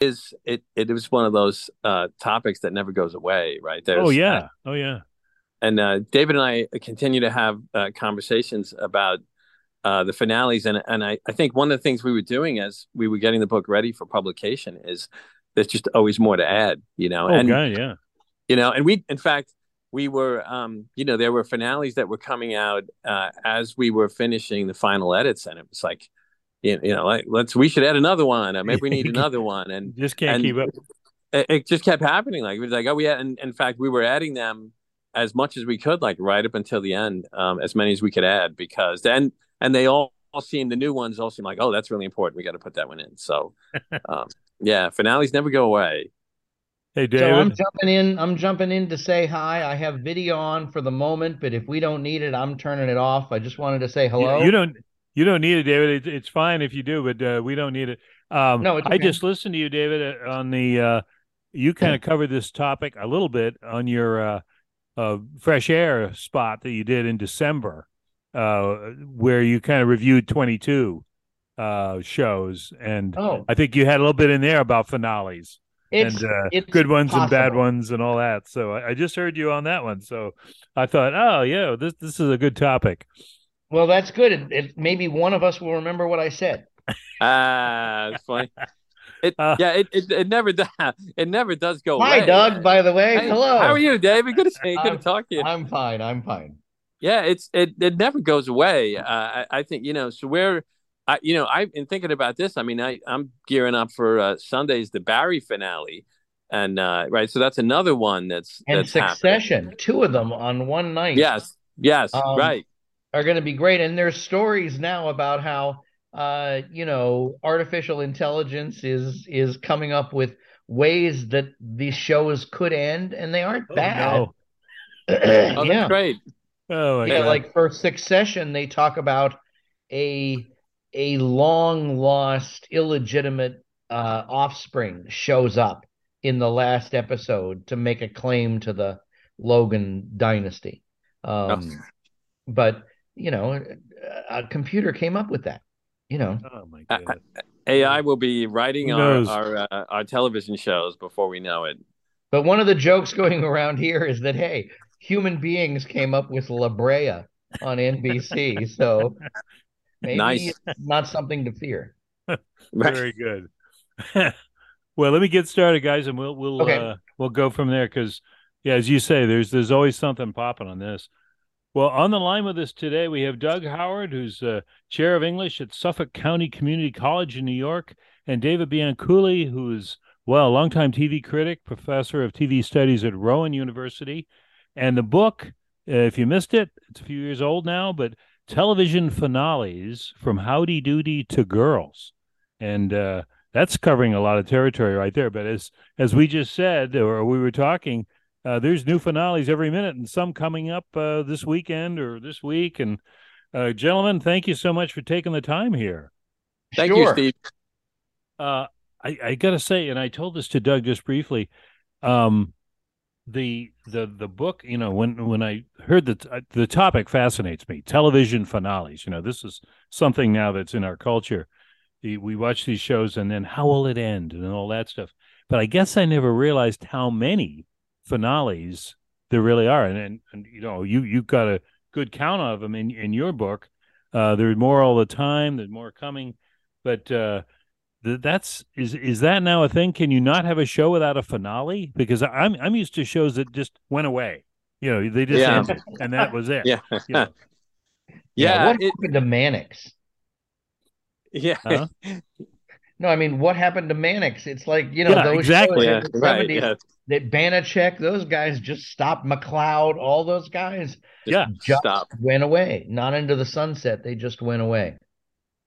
is it it was one of those uh, topics that never goes away, right? There's, oh yeah, oh yeah. And uh, David and I continue to have uh, conversations about uh, the finales, and and I, I think one of the things we were doing as we were getting the book ready for publication is there's just always more to add, you know. Oh, and God, yeah. You know, and we in fact we were um, you know, there were finales that were coming out uh, as we were finishing the final edits, and it was like, you know, like let's we should add another one, or maybe we need another one, and just can't and keep up. It, it just kept happening. Like it was like, oh, we had, and in fact, we were adding them as much as we could, like right up until the end, um, as many as we could add, because then and they all all seem the new ones all seem like oh that's really important. We got to put that one in. So um, yeah finales never go away. Hey david so i'm jumping in i'm jumping in to say hi. I have video on for the moment but if we don't need it i'm turning it off. I just wanted to say hello. you, you don't you don't need it david it, it's fine if you do but uh, we don't need it um, no, okay. i just listened to you david uh, on the uh, you kind of covered this topic a little bit on your uh, uh, fresh air spot that you did in december uh, where you kind of reviewed 22 uh, shows, and oh. I think you had a little bit in there about finales it's, and uh, it's good ones possible. and bad ones and all that. So I, I, just heard you on that one, so I thought, oh yeah, this this is a good topic. Well, that's good. It, it, maybe one of us will remember what I said. Ah, it's funny. It, uh, yeah, it, it, it never does. It never does go. Away. Hi, away. Doug. By the way, hey, hello. How are you, David? Good to see you. Good to talk to you. I'm fine. I'm fine yeah it's it, it never goes away uh, I, I think you know so we're I, you know i've been thinking about this i mean i i'm gearing up for uh, sunday's the barry finale and uh right so that's another one that's and that's succession happening. two of them on one night yes yes um, right are going to be great and there's stories now about how uh you know artificial intelligence is is coming up with ways that these shows could end and they aren't oh, bad no. oh, that's yeah. great Oh, yeah, God. like for Succession, they talk about a a long lost, illegitimate uh, offspring shows up in the last episode to make a claim to the Logan dynasty. Um, Oh. But you know, a computer came up with that. You know, oh my god. ai will be writing our our, uh, our television shows before we know it but one of the jokes going around here is that hey, human beings came up with La Brea on NBC, so maybe Nice. it's not something to fear. Very good. well, let me get started, guys, and we'll we'll Okay. uh, we'll go from there because, yeah, as you say, there's there's always something popping on this. Well, on the line with us today, we have Doug Howard, who's uh, chair of English at Suffolk County Community College in New York, and David Bianculli, who's well, a longtime TV critic, professor of TV studies at Rowan University, and the book. Uh, if you missed it, it's a few years old now, but television finales from Howdy Doody to Girls and uh, that's covering a lot of territory right there. But as as we just said, or we were talking, uh, there's new finales every minute, and some coming up uh, this weekend or this week. And uh, gentlemen, thank you so much for taking the time here. thank sure. you steve Uh, I, I got to say, and I told this to Doug just briefly. Um, the the the book, you know, when when I heard that the topic fascinates me, television finales. You know, this is something now that's in our culture. The- We watch these shows, and then how will it end, and all that stuff. But I guess I never realized how many finales there really are, and and, and you know, you you got a good count of them in in your book. Uh, there's more all the time. There's more coming, but uh, th- that's is is that now a thing? Can you not have a show without a finale? Because I'm I'm used to shows that just went away. You know, they just Yeah. ended, and that was it. yeah You know, yeah what it- happened to Mannix? yeah Huh? No, I mean, what happened to Mannix? It's like you know Yeah, those exactly. shows yeah in the right 70s yeah that Banacek, those guys just stopped. McCloud, all those guys Yeah. just stop went away, not into the sunset. They just went away.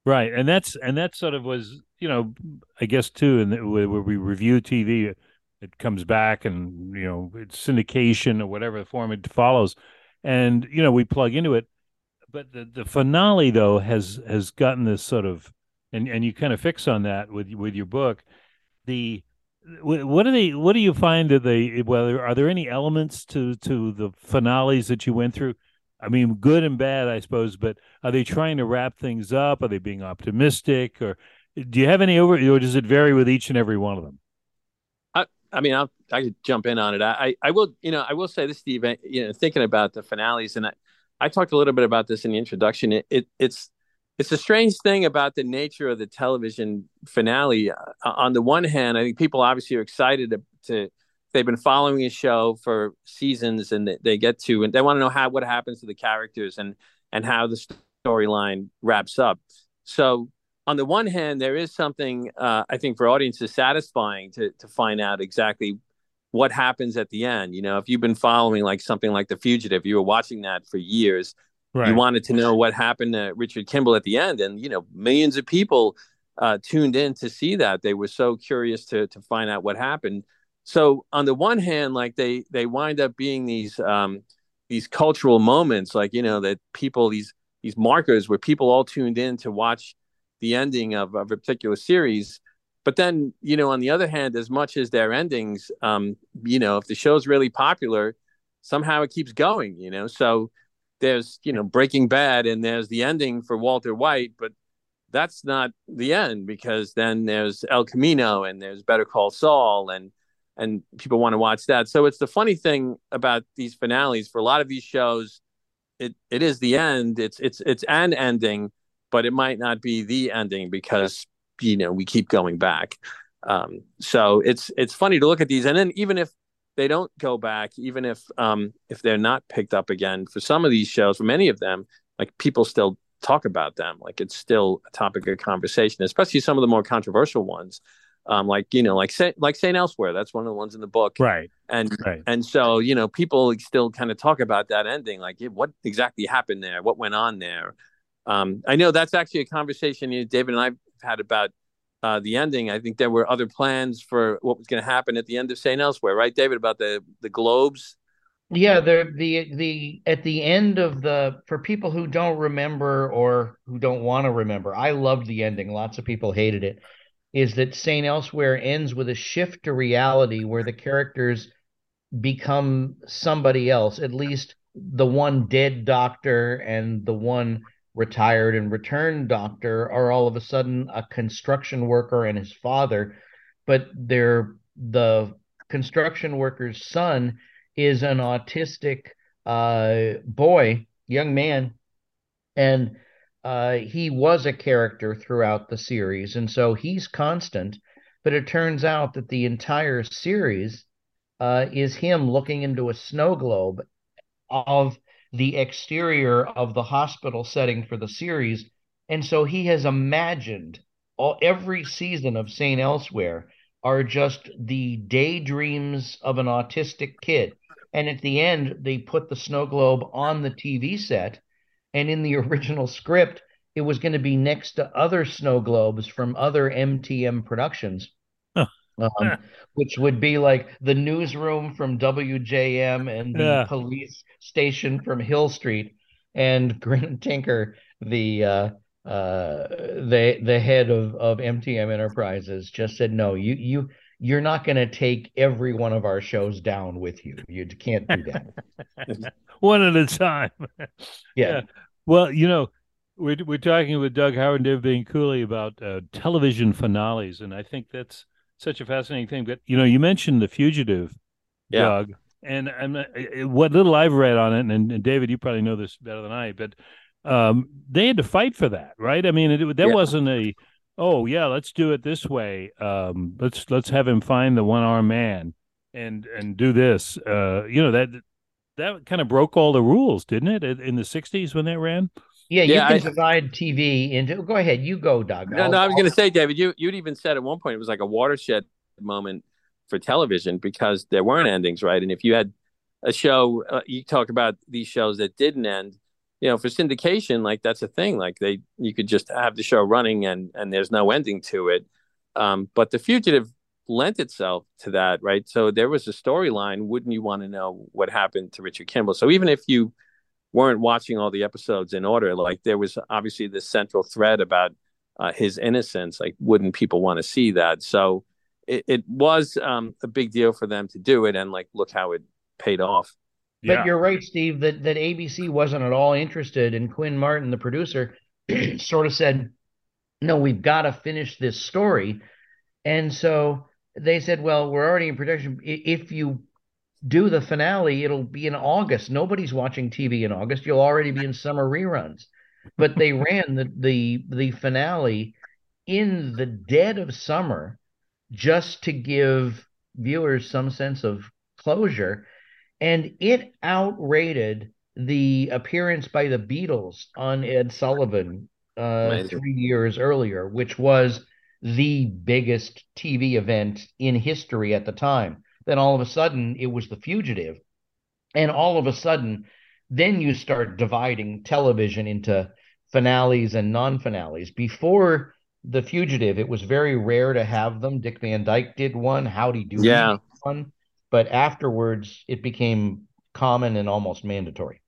right, and that's and that sort of was you know I guess too, and where we review TV, it comes back and you know it's syndication or whatever the form it follows, and you know we plug into it. But the the finale though has has gotten this sort of and and you kind of fix on that with with your book. The what do they what do you find that they whether are there any elements to to the finales that you went through? I mean, good and bad, I suppose, but are they trying to wrap things up? Are they being optimistic, or do you have any over, or does it vary with each and every one of them? I mean, I'll, I could jump in on it. I, I will, you know, I will say this, Steve. You know, thinking about the finales, and I, I talked a little bit about this in the introduction. It, it it's it's a strange thing about the nature of the television finale. Uh, on the one hand, I think people obviously are excited to, to they've been following a show for seasons, and they, they get to and they want to know how what happens to the characters and and how the storyline wraps up. So on the one hand, there is something uh, I think for audiences satisfying to to find out exactly what happens at the end. You know, if you've been following like something like The Fugitive, you were watching that for years. Right. You wanted to know what happened to Richard Kimble at the end, and you know, millions of people uh, tuned in to see that. They were so curious to to find out what happened. So on the one hand, like they they wind up being these um, these cultural moments, like you know that people these these markers where people all tuned in to watch the ending of, of a particular series. But then, you know, on the other hand, as much as their endings, um, you know, if the show's really popular, somehow it keeps going, you know. So there's, you know, Breaking Bad and there's the ending for Walter White, but that's not the end because then there's El Camino and there's Better Call Saul and and people want to watch that. So it's the funny thing about these finales for a lot of these shows, it it is the end. It's it's it's an ending, but it might not be the ending because you know we keep going back. Um, so it's it's funny to look at these, and then even if they don't go back, even if um, if they're not picked up again for some of these shows, for many of them, like people still talk about them, like it's still a topic of conversation, especially some of the more controversial ones. Um, like you know, like say, like Saint Elsewhere. That's one of the ones in the book, right? And right. and so you know, people still kind of talk about that ending, like what exactly happened there, what went on there. Um, I know that's actually a conversation you know, David and I've had about uh, the ending. I think there were other plans for what was going to happen at the end of Saint Elsewhere, right, David? About the the globes. Yeah, the the the at the end of the for people who don't remember or who don't want to remember, I loved the ending. Lots of people hated it. Is that Saint Elsewhere ends with a shift to reality where the characters become somebody else, at least the one dead doctor and the one retired and returned doctor are all of a sudden a construction worker and his father, but they're the construction worker's son is an autistic uh, boy, young man, and uh, he was a character throughout the series, and so he's constant. But it turns out that the entire series uh, is him looking into a snow globe of the exterior of the hospital setting for the series. And so he has imagined all every season of St. Elsewhere are just the daydreams of an autistic kid. And at the end, they put the snow globe on the TV set. And in the original script, it was going to be next to other snow globes from other MTM productions um, which would be like the newsroom from WJM and the yeah. police station from Hill Street, and Grant Tinker, the uh, uh, the the head of of MTM Enterprises, just said, "No, you you." You're not going to take every one of our shows down with you. You can't do that. one at a time. yeah. yeah. Well, you know, we're we're talking with Doug Howard and Dave Bianculli about uh, television finales, and I think that's such a fascinating thing. But you know, you mentioned the fugitive, yeah. Doug, and and uh, what little I've read on it, and, and, David, you probably know this better than I, but um, they had to fight for that, right? I mean, it, that yeah. wasn't a oh yeah, let's do it this way. Um, let's let's have him find the one armed man and and do this. Uh, you know that that kind of broke all the rules, didn't it? In the '60s when they ran. Yeah, you can I, divide TV into. Go ahead, you go, Doug. No, I'll, no, I was going to say, David, you you'd even said at one point it was like a watershed moment for television because there weren't endings, right? And if you had a show, uh, you talk about these shows that didn't end. You know, for syndication, like that's a thing. Like they, you could just have the show running and and there's no ending to it. Um, but The Fugitive lent itself to that, right? So there was a storyline. Wouldn't you want to know what happened to Richard Kimble? So even if you weren't watching all the episodes in order. Like there was obviously this central thread about uh, his innocence. Like, wouldn't people want to see that? So it, it was um, a big deal for them to do it, and like, look how it paid off. But you're right, Steve, that that ABC wasn't at all interested, and Quinn Martin, the producer, sort of said, "No, we've got to finish this story," and so they said, "Well, we're already in production. If you do the finale, it'll be in August. Nobody's watching TV in August. You'll already be in summer reruns." But they ran the the the finale in the dead of summer just to give viewers some sense of closure, and it outrated the appearance by the Beatles on Ed Sullivan uh, three years earlier, which was the biggest TV event in history at the time. Then all of a sudden, it was The Fugitive. And all of a sudden, then you start dividing television into finales and non finales. Before The Fugitive, it was very rare to have them. Dick Van Dyke did one, Howdy Doody yeah. one. But afterwards, it became common and almost mandatory.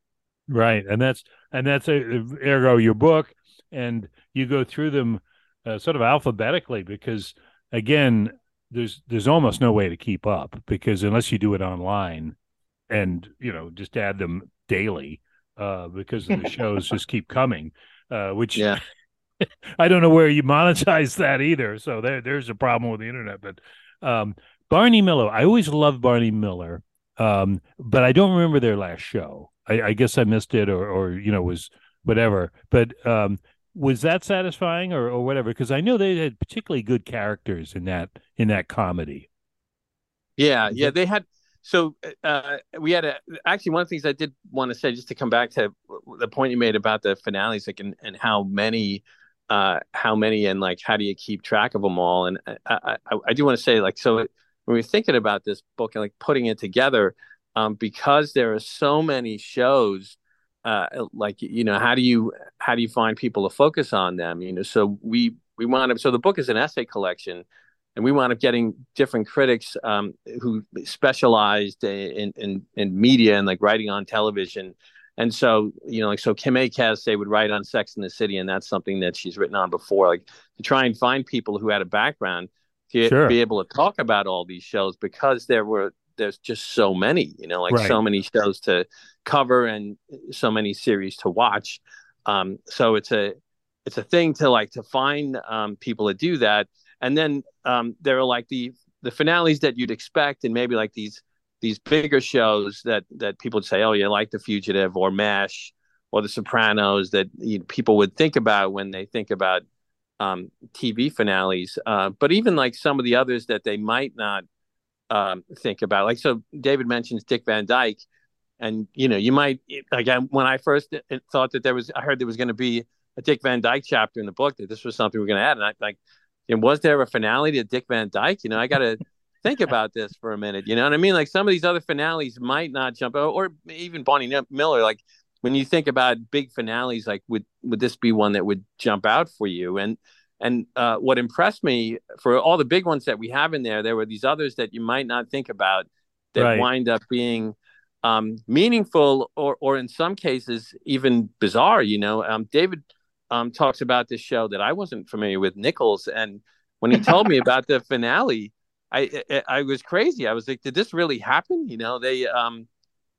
Right. And that's, and that's a, ergo your book. And you go through them uh, sort of alphabetically because again there's there's almost no way to keep up because unless you do it online and you know just add them daily uh, because the shows just keep coming uh, which yeah. I don't know where you monetize that either. So there there's a problem with the internet but um, Barney Miller I always loved Barney Miller um, but I don't remember their last show. I, I guess I missed it or or you know was whatever but um, was that satisfying or, or whatever? Because I know they had particularly good characters in that in that comedy. Yeah, yeah, they had. So uh, we had a actually one of the things I did want to say just to come back to the point you made about the finales, like and, and how many, uh, how many, and like how do you keep track of them all? And I, I, I do want to say like so when we're thinking about this book and like putting it together, um, because there are so many shows uh, like you know how do you how do you find people to focus on them? You know so we we wound up so the book is an essay collection and we wound up getting different critics um, who specialized in, in in media and like writing on television. And so you know like so kim Akass they would write on sex in the city and that's something that she's written on before like to try and find people who had a background to sure. be able to talk about all these shows because there were there's just so many, you know, like right. so many shows to cover and so many series to watch. Um, so it's a it's a thing to like to find um, people to do that, and then um, there are like the the finales that you'd expect, and maybe like these these bigger shows that that people would say, oh, you like The Fugitive or MASH or The Sopranos that you know, people would think about when they think about um, TV finales. Uh, but even like some of the others that they might not um, think about. Like, so David mentions Dick Van Dyke, and you know, you might like when I first thought that there was, I heard there was going to be a Dick Van Dyke chapter in the book that this was something we are going to add, and I like, and was there a finale to Dick Van Dyke? You know, I got to think about this for a minute. You know what I mean? Like some of these other finales might not jump, or, or even Barney Miller. Like when you think about big finales, like would would this be one that would jump out for you? And and uh, what impressed me for all the big ones that we have in there, there were these others that you might not think about that right. wind up being um, meaningful or, or in some cases even bizarre. You know, um, David um, talks about this show that I wasn't familiar with, Nichols, and when he told me about the finale, I, I, I was crazy. I was like, did this really happen? You know, they um,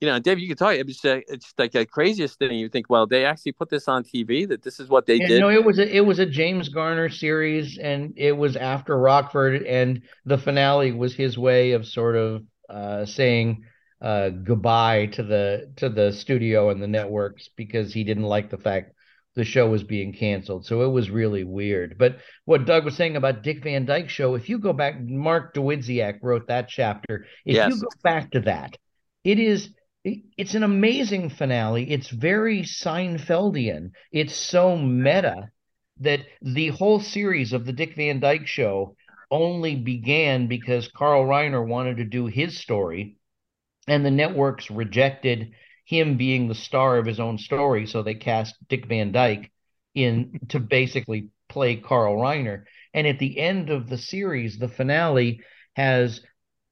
you know, Dave, you can tell you, it's, uh, it's like the craziest thing. You think, well, they actually put this on TV. That this is what they yeah, did. No, it was a, it was a James Garner series, and it was after Rockford, and the finale was his way of sort of uh, saying uh, goodbye to the to the studio and the networks because he didn't like the fact the show was being canceled. So it was really weird. But what Doug was saying about Dick Van Dyke show, if you go back, Mark Dawidziak wrote that chapter. If yes. you go back to that, it is it's an amazing finale. It's very Seinfeldian. It's so meta that the whole series of the Dick Van Dyke Show only began because Carl Reiner wanted to do his story, and the networks rejected him being the star of his own story, so they cast Dick Van Dyke in to basically play Carl Reiner. And at the end of the series, the finale has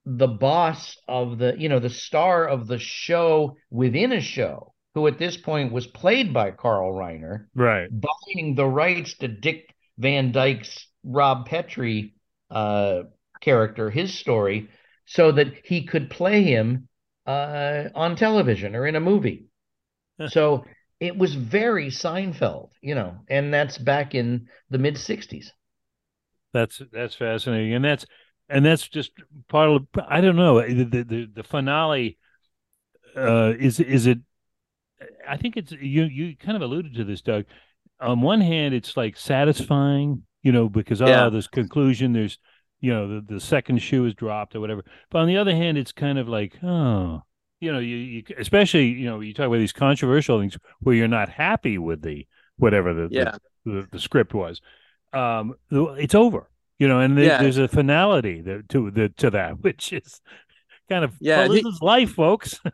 the boss of the, you know, the star of the show within a show, who at this point was played by Carl Reiner, right, buying the rights to Dick Van Dyke's Rob Petrie uh, character, his story, so that he could play him uh, on television or in a movie. so it was very Seinfeld, you know, and that's back in the mid '60s. That's that's fascinating, and that's and that's just part of. I don't know the the, the finale. Uh, is is it? I think it's you. You kind of alluded to this, Doug. On one hand, it's like satisfying, you know, because Yeah. oh, this conclusion. There's, you know, the the second shoe is dropped or whatever. But on the other hand, it's kind of like, oh, you know, you, you especially, you know, you talk about these controversial things where you're not happy with the whatever the the, Yeah. the, the script was. Um, it's over, you know, and Yeah. there's a finality to the to that, which is kind of Yeah, well, this the- is life, folks.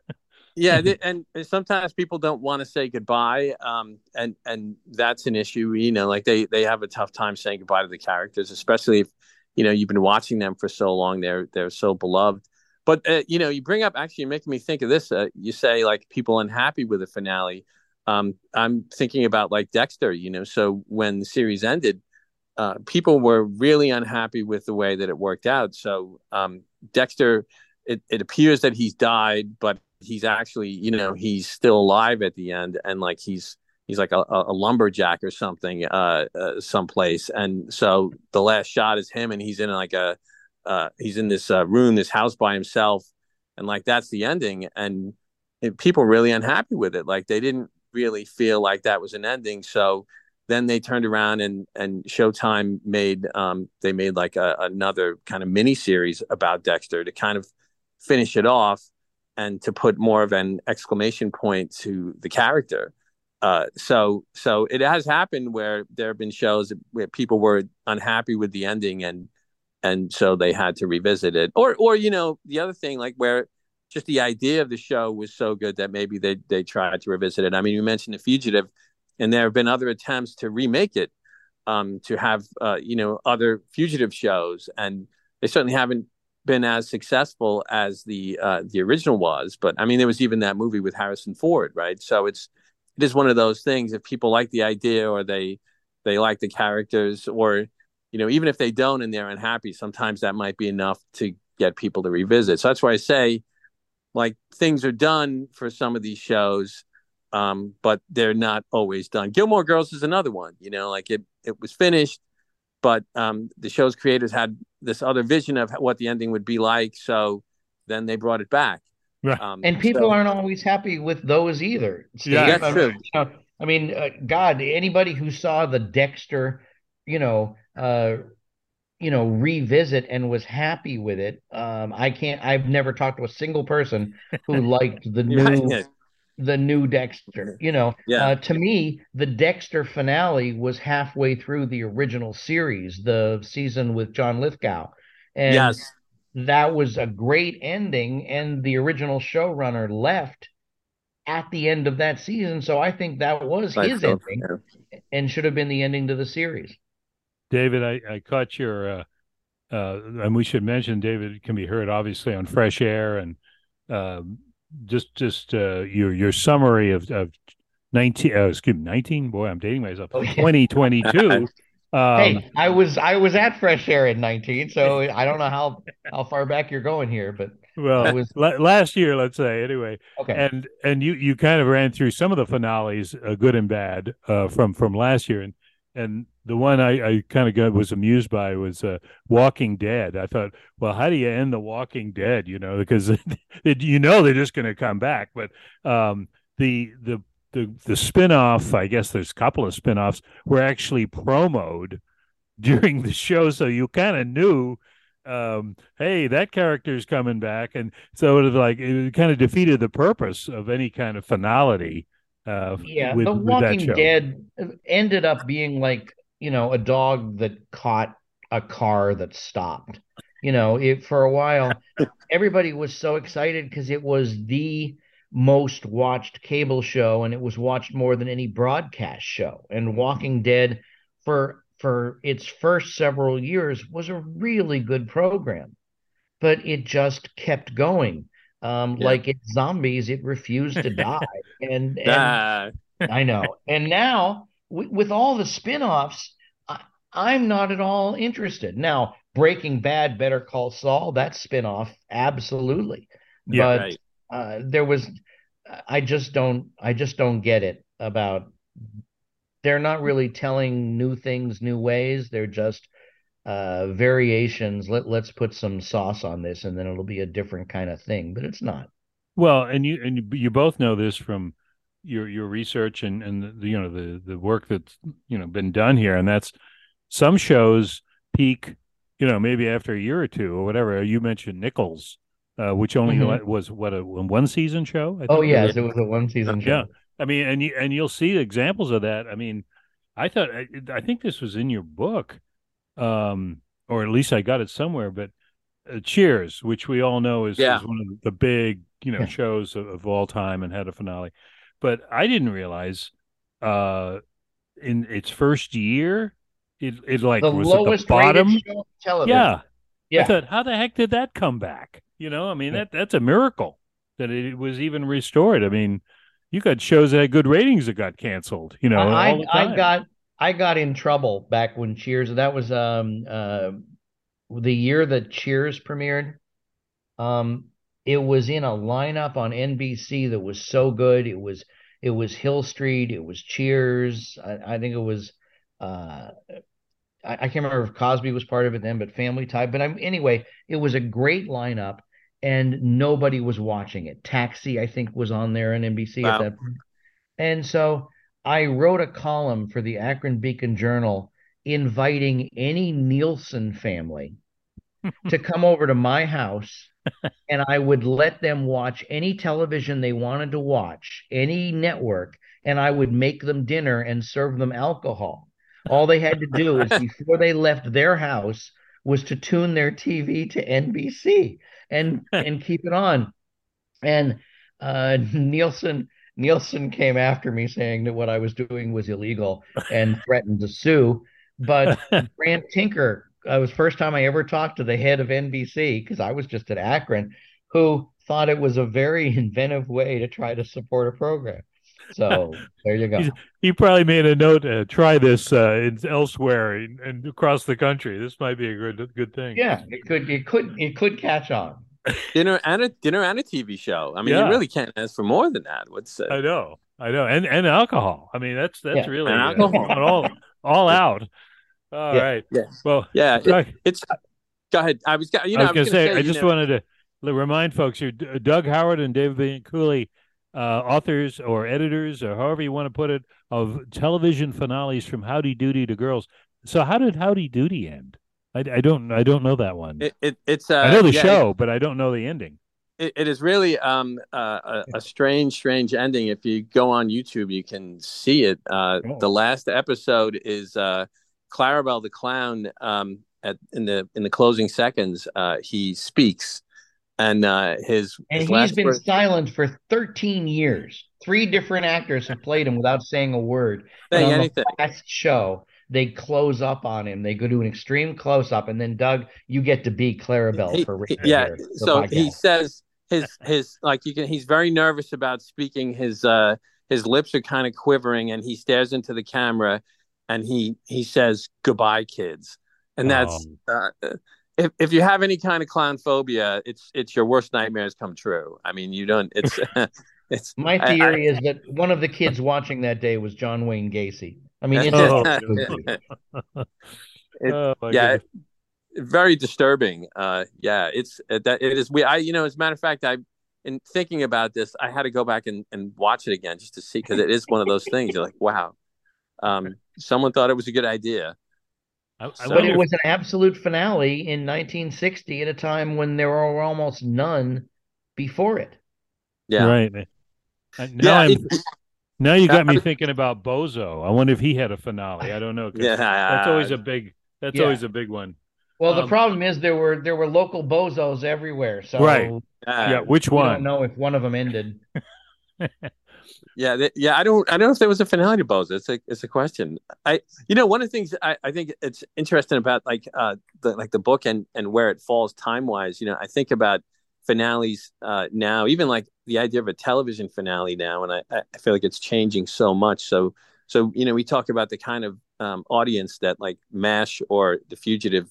yeah th- and sometimes people don't want to say goodbye um and and that's an issue you know like they they have a tough time saying goodbye to the characters especially if you know you've been watching them for so long they're they're so beloved but uh, you know you bring up actually you're making me think of this uh, you say like people unhappy with the finale um i'm thinking about like dexter you know so when the series ended uh people were really unhappy with the way that it worked out. So um dexter it, it appears that he's died but he's actually you know he's still alive at the end and like he's he's like a, a lumberjack or something uh, uh someplace. And so the last shot is him and he's in like a uh he's in this uh, room this house by himself. And like that's the ending. And it, people really unhappy with it. Like they didn't really feel like that was an ending. So then they turned around and and showtime made um they made like a, another kind of mini series about dexter to kind of finish it off and to put more of an exclamation point to the character. Uh, so so it has happened where there have been shows where people were unhappy with the ending and and so they had to revisit it. Or or you know the other thing like where just the idea of the show was so good that maybe they they tried to revisit it. I mean, you mentioned The Fugitive, and there have been other attempts to remake it, um, to have uh, you know other fugitive shows, and they certainly haven't been as successful as the uh, the original was. But I mean, there was even that movie with Harrison Ford, right? So it's it is one of those things. If people like the idea or they they like the characters, or you know, even if they don't and they're unhappy, sometimes that might be enough to get people to revisit. So that's why I say, like, things are done for some of these shows, um, but they're not always done. Gilmore Girls is another one. You know, like it it was finished but um, the show's creators had this other vision of what the ending would be like. So then they brought it back. Right. Um, And people so- aren't always happy with those either. Steve. Yeah, that's I mean, true. you know, I mean, uh, God, anybody who saw the Dexter, you know, uh, you know, revisit and was happy with it. Um, I can't. I've never talked to a single person who liked the new Right, yeah. The new Dexter. You know, Yeah. uh, to me, the Dexter finale was halfway through the original series, the season with John Lithgow, and yes. that was a great ending. And the original showrunner left at the end of that season, so I think that was Right, his so, ending yeah. and should have been the ending to the series. David, I, I caught your, uh, uh, and we should mention David can be heard obviously on Fresh Air and um, just just uh, your your summary of of nineteen, uh, excuse me, nineteen. Boy, I'm dating myself. Oh, yeah. Twenty twenty two. Um, hey, I was I was at Fresh Air in 19, so I don't know how how far back you're going here, but well, was- la- last year, let's say anyway. okay. and and you you kind of ran through some of the finales, uh, good and bad, uh, from from last year, and and the one I, I kind of got was amused by was uh, Walking Dead. I thought, well, how do you end the Walking Dead? You know, because you know they're just going to come back, but um, the the the the spin-off, I guess there's a couple of spin-offs, were actually promoed during the show, so you kind of knew um hey that character's coming back and so it was like it kind of defeated the purpose of any kind of finality uh Yeah, with, The Walking. Dead ended up being like, you know, a dog that caught a car that stopped. You know, it for a while, everybody was so excited because it was the most watched cable show and it was watched more than any broadcast show. And Walking Dead for for its first several years was a really good program. But it just kept going. Um, Yeah. like it's zombies, it refused to die. And, and I know. And now, w- with all the spin-offs, I, I'm not at all interested. Now, Breaking Bad, Better Call Saul, that spin-off, absolutely. Yeah, but right. uh, there was, I just don't, I just don't get it about. They're not really telling new things, new ways. They're just uh variations let let's put some sauce on this and then it'll be a different kind of thing but it's not well and you and you both know this from your your research and and the, you know the the work that's you know been done here and that's some shows peak you know maybe after a year or two or whatever you mentioned nichols uh, which only mm-hmm. was what a one season show oh yes it was a one season show yeah i mean and you and you'll see examples of that i mean i thought i, I think this was in your book um, or at least I got it somewhere. But uh, Cheers, which we all know is, yeah. is one of the big you know yeah. shows of, of, all time and had a finale. But I didn't realize uh, in its first year, it it like the was lowest at the bottom. Yeah, yeah. I thought, how the heck did that come back? You know, I mean that that's a miracle that it was even restored. I mean, you got shows that had good ratings that got canceled. You know, I I got I got in trouble back when Cheers. That was um uh the year that Cheers premiered. Um, it was in a lineup on NBC that was so good. It was it was Hill Street. It was Cheers. I, I think it was. Uh, I, I, can't remember if Cosby was part of it then, but Family Ties. But I'm, anyway, it was a great lineup, and nobody was watching it. Taxi, I think, was on there on NBC wow. at that point. And so I wrote a column for the Akron Beacon Journal inviting any Nielsen family to come over to my house and I would let them watch any television they wanted to watch, any network, and I would make them dinner and serve them alcohol. All they had to do is before they left their house was to tune their TV to NBC and and keep it on. And uh, Nielsen Nielsen came after me saying that what I was doing was illegal and threatened to sue. But Grant Tinker, uh, it was first time I ever talked to the head of NBC because I was just at Akron, who thought it was a very inventive way to try to support a program. So there you go. he probably made a note to try this uh, in, elsewhere and, and across the country. This might be a good good thing. Yeah, it could it could it could catch on dinner and a dinner and a TV show. I mean, yeah. you really can't ask for more than that. What's uh... I know, I know, and and alcohol. I mean, that's that's yeah. really uh, all all out. All yeah. right. Yeah. Well, yeah, it, it's. Go ahead. I was. You know, I was, was going to say. I just know, wanted to remind folks here: Doug Howard and David Cooley, uh, authors or editors or however you want to put it, of television finales from Howdy Doody to Girls. So, how did Howdy Doody end? I, I don't I don't know that one. It, it it's uh, I know the yeah, show, it, but I don't know the ending. It, it is really um uh, a, a, strange strange ending. If you go on YouTube, you can see it. Uh, oh. The last episode is uh, Clarabelle the clown. Um, at in the in the closing seconds, uh, he speaks, and uh, his and his he's been word... silent for thirteen years. Three different actors have played him without saying a word. Saying anything. last show, they close up on him. They go to an extreme close up, and then Doug, you get to be Clarabelle he, for yeah. Here, so he says his his like you can. He's very nervous about speaking. His uh his lips are kind of quivering, and he stares into the camera, and he he says goodbye, kids, and that's. Oh. Uh, if, if you have any kind of clown phobia, it's it's your worst nightmares come true. I mean, you don't. It's it's. My theory I, I, is that one of the kids watching that day was John Wayne Gacy. I mean, it's oh, it, oh, yeah, very disturbing. Uh, yeah, it's uh, that it is. We, I, you know, as a matter of fact, I, in thinking about this, I had to go back and, and watch it again just to see because it is one of those things. You're like, wow, um, someone thought it was a good idea. I, so, but it was an absolute finale in 1960 at a time when there were almost none before it. Yeah, right. Now yeah, it, now you got me thinking about Bozo. I wonder if he had a finale. I don't know. Yeah, that's always a big. That's yeah. always a big one. Well, the um, problem is there were there were local bozos everywhere. So right, uh, yeah. Which one? I don't know if one of them ended. yeah, they, yeah. I don't. I don't know if there was a finale to Bozo. It's a it's a question. I you know one of the things I, I think it's interesting about like uh the like the book and and where it falls time wise. You know, I think about finales uh, now, even like the idea of a television finale now, and I, I feel like it's changing so much. So, so you know, we talk about the kind of um, audience that like Mash or The Fugitive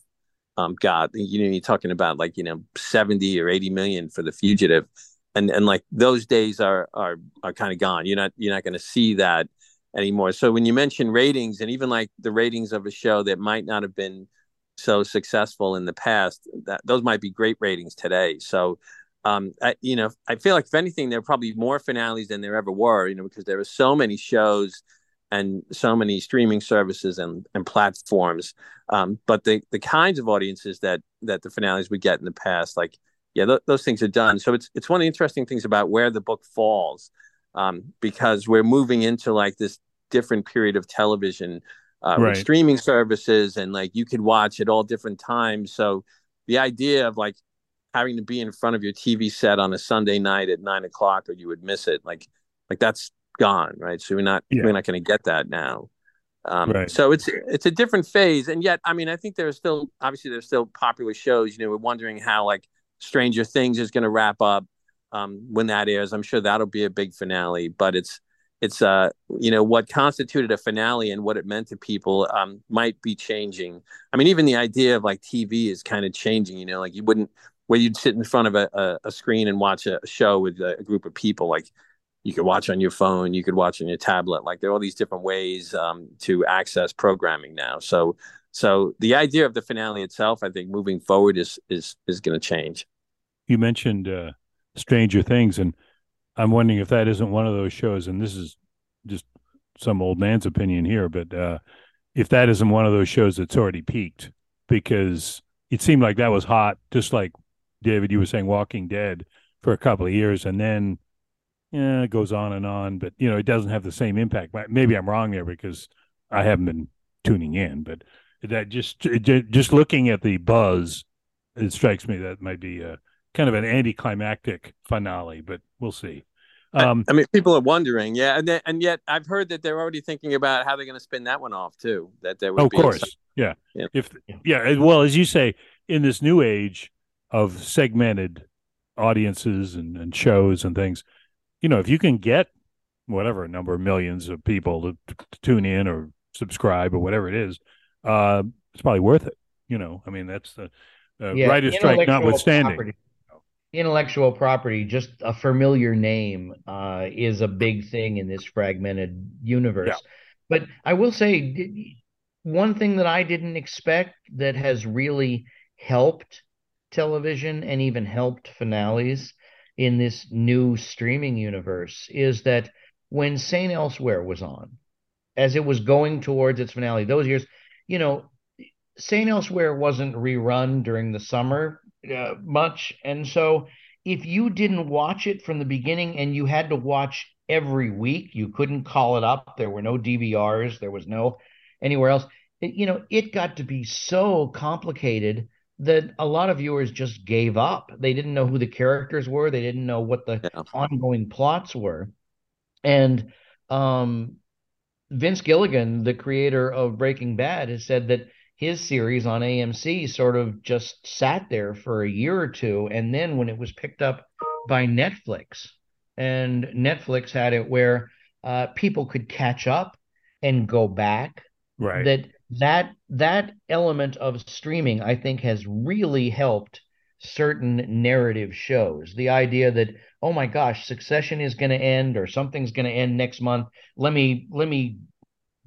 um, got. You know, you're talking about like you know seventy or eighty million for The Fugitive, and and like those days are are are kind of gone. You're not you're not going to see that anymore. So when you mention ratings, and even like the ratings of a show that might not have been so successful in the past, that those might be great ratings today. So, um, I, you know, I feel like if anything, there are probably more finales than there ever were. You know, because there were so many shows and so many streaming services and, and platforms. Um, but the the kinds of audiences that that the finales we get in the past, like yeah, th- those things are done. So it's it's one of the interesting things about where the book falls, um, because we're moving into like this different period of television uh, right. with streaming services, and like you could watch at all different times. So the idea of like having to be in front of your TV set on a Sunday night at nine o'clock, or you would miss it, like like that's gone, right? So we're not yeah. we're not going to get that now. Um, right. So it's it's a different phase, and yet, I mean, I think there's still obviously there's still popular shows. You know, we're wondering how like Stranger Things is going to wrap up um, when that airs. I'm sure that'll be a big finale, but it's it's uh you know what constituted a finale and what it meant to people um might be changing. I mean, even the idea of like TV is kind of changing. You know, like you wouldn't where you'd sit in front of a, a, a screen and watch a, show with a, a group of people like you could watch on your phone, you could watch on your tablet. Like there are all these different ways um, to access programming now. So, so the idea of the finale itself, I think, moving forward is is is going to change. You mentioned uh, Stranger Things, and I'm wondering if that isn't one of those shows. And this is just some old man's opinion here, but uh, if that isn't one of those shows that's already peaked, because it seemed like that was hot, just like David, you were saying, Walking Dead for a couple of years, and then yeah, it goes on and on, but you know, it doesn't have the same impact. Maybe I'm wrong there because I haven't been tuning in, but that just just looking at the buzz, it strikes me that might be a kind of an anticlimactic finale, but we'll see. Um, I, I, mean, people are wondering, yeah, and then, and yet I've heard that they're already thinking about how they're going to spin that one off too. That there would, of course, yeah. yeah. If yeah, well, as you say, in this new age of segmented audiences and, and shows and things, you know, if you can get whatever number of millions of people to, to tune in or subscribe or whatever it is, uh, it's probably worth it. You know, I mean, that's the uh, yeah, strike notwithstanding. Property. Intellectual property, just a familiar name, uh, is a big thing in this fragmented universe. Yeah. But I will say, one thing that I didn't expect that has really helped television and even helped finales in this new streaming universe is that when St. Elsewhere was on, as it was going towards its finale, those years, you know, St. Elsewhere wasn't rerun during the summer uh, much. And so if you didn't watch it from the beginning and you had to watch every week, you couldn't call it up. There were no DVRs, there was no anywhere else. It, you know, it got to be so complicated that a lot of viewers just gave up. They didn't know who the characters were. They didn't know what the yeah. ongoing plots were. And um, Vince Gilligan, the creator of Breaking Bad, has said that his series on AMC sort of just sat there for a year or two. And then when it was picked up by Netflix, and Netflix had it where uh, people could catch up and go back. Right. That that that element of streaming i think has really helped certain narrative shows the idea that oh my gosh succession is going to end or something's going to end next month let me let me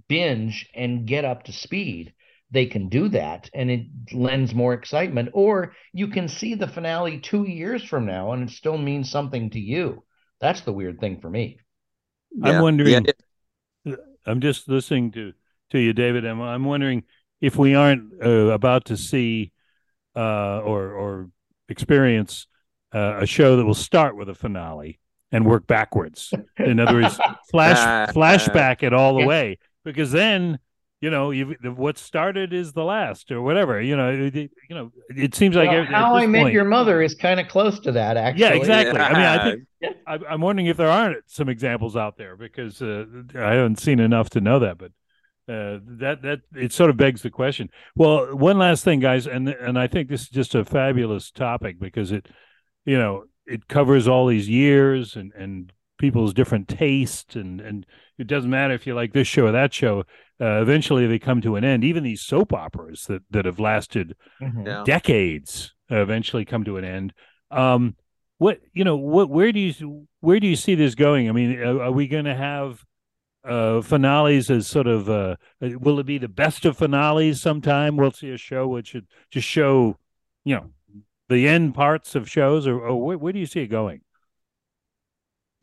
binge and get up to speed they can do that and it lends more excitement or you can see the finale 2 years from now and it still means something to you that's the weird thing for me yeah. i'm wondering yeah. i'm just listening to to you, David. I'm, I'm wondering if we aren't uh, about to see uh, or or experience uh, a show that will start with a finale and work backwards. In other words, flash flashback it all the way, because then you know you what started is the last or whatever. You know, it, you know, it seems like well, How I Met point, Your Mother is kind of close to that. Actually, yeah, exactly. Yeah. I mean, I think. I'm wondering if there aren't some examples out there because uh, I haven't seen enough to know that, but uh, that that it sort of begs the question. Well, one last thing, guys, and and I think this is just a fabulous topic because it, you know, it covers all these years and and people's different tastes and and it doesn't matter if you like this show or that show. Uh, eventually, they come to an end. Even these soap operas that that have lasted mm-hmm. yeah. decades eventually come to an end. Um, what you know, what where do you where do you see this going? I mean, are, are we going to have uh, finales as sort of uh, will it be the best of finales sometime? We'll see a show which should just show, you know, the end parts of shows, or, or where, where do you see it going?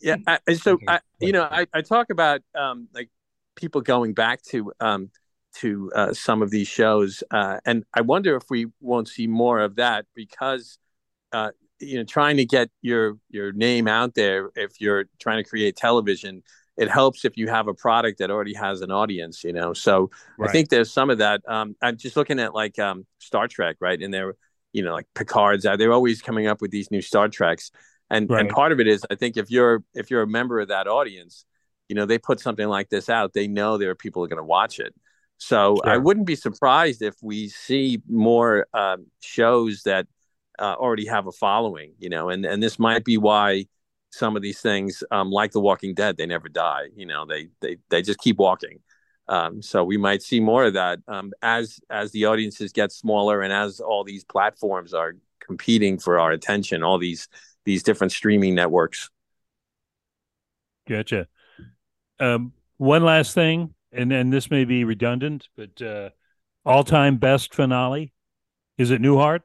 Yeah, I, so I, you know, I, I talk about um, like people going back to um, to uh, some of these shows, uh, and I wonder if we won't see more of that because uh, you know, trying to get your your name out there if you're trying to create television it helps if you have a product that already has an audience, you know. So right. I think there's some of that. Um, I'm just looking at like um, Star Trek, right? And they're, you know, like Picard's. They're always coming up with these new Star Treks, and right. and part of it is I think if you're if you're a member of that audience, you know, they put something like this out, they know there are people are going to watch it. So sure. I wouldn't be surprised if we see more um, shows that uh, already have a following, you know, and and this might be why some of these things, um, like The Walking Dead, they never die. You know, they they they just keep walking. Um, so we might see more of that um, as as the audiences get smaller and as all these platforms are competing for our attention. All these these different streaming networks. Gotcha. Um, one last thing, and then this may be redundant, but uh, all time best finale is it Newhart?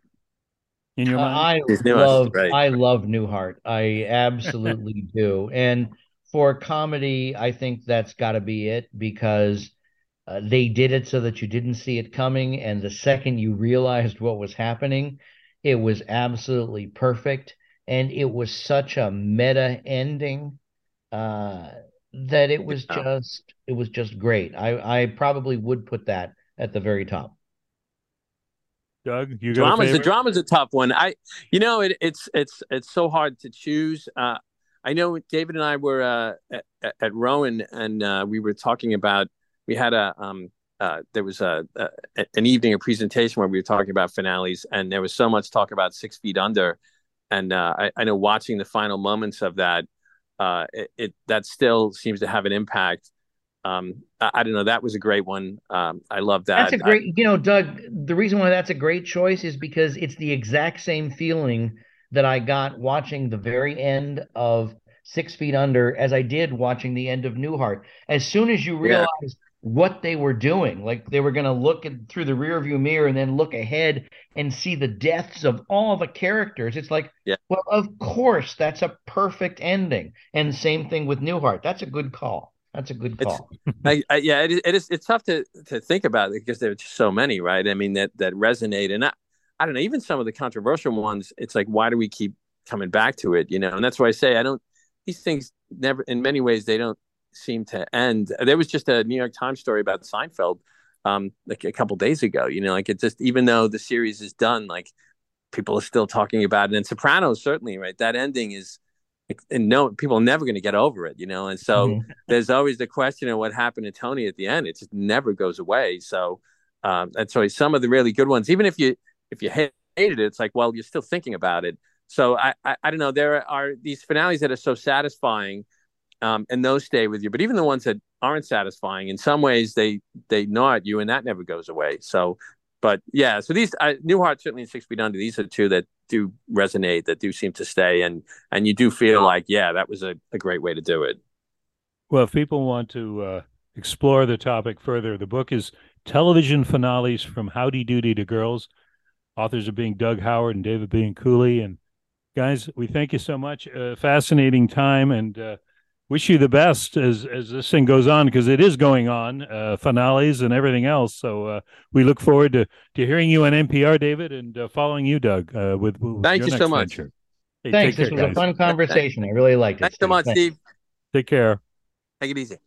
In your mind? I love right. I love Newhart. I absolutely do. And for comedy, I think that's got to be it because uh, they did it so that you didn't see it coming, and the second you realized what was happening, it was absolutely perfect, and it was such a meta ending uh, that it was just it was just great. I I probably would put that at the very top. Doug, you drama's a drama's a tough one. I, you know, it, it's it's it's so hard to choose. Uh, I know David and I were uh, at, at Rowan, and uh, we were talking about. We had a um, uh, there was a, a, an evening a presentation where we were talking about finales, and there was so much talk about Six Feet Under, and uh, I, I know watching the final moments of that, uh, it, it that still seems to have an impact um, I, I, don't know. That was a great one. Um, I love that. That's a great, I, you know, Doug. The reason why that's a great choice is because it's the exact same feeling that I got watching the very end of Six Feet Under as I did watching the end of Newhart. As soon as you realize yeah. what they were doing, like they were going to look at, through the rearview mirror and then look ahead and see the deaths of all the characters, it's like, yeah. well, of course, that's a perfect ending. And same thing with Newhart. That's a good call. That's a good call. I, I, yeah, it is, it is. It's tough to to think about it because there's so many, right? I mean, that that resonate, and I, I don't know. Even some of the controversial ones, it's like, why do we keep coming back to it? You know, and that's why I say I don't. These things never, in many ways, they don't seem to end. There was just a New York Times story about Seinfeld, um, like a couple days ago. You know, like it just even though the series is done, like people are still talking about it. And Sopranos certainly, right? That ending is and no people are never going to get over it you know and so mm-hmm. there's always the question of what happened to tony at the end it just never goes away so um and so some of the really good ones even if you if you hated it it's like well you're still thinking about it so i i, I don't know there are these finales that are so satisfying um and those stay with you but even the ones that aren't satisfying in some ways they they gnaw at you and that never goes away so but yeah, so these uh, Newhart certainly in Six Feet Under. These are two that do resonate, that do seem to stay, and and you do feel like yeah, that was a, a great way to do it. Well, if people want to uh, explore the topic further, the book is television finales from Howdy Doody to Girls. Authors are being Doug Howard and David Bianculli. And guys, we thank you so much. Uh, fascinating time, and uh, wish you the best as as this thing goes on because it is going on uh, finales and everything else. So uh, we look forward to to hearing you on npr david and uh, following you doug uh, with, with thank you so much. hey, thanks. this was guys. a fun conversation. I really liked it. Thanks so much thanks. steve. Take care. Take it easy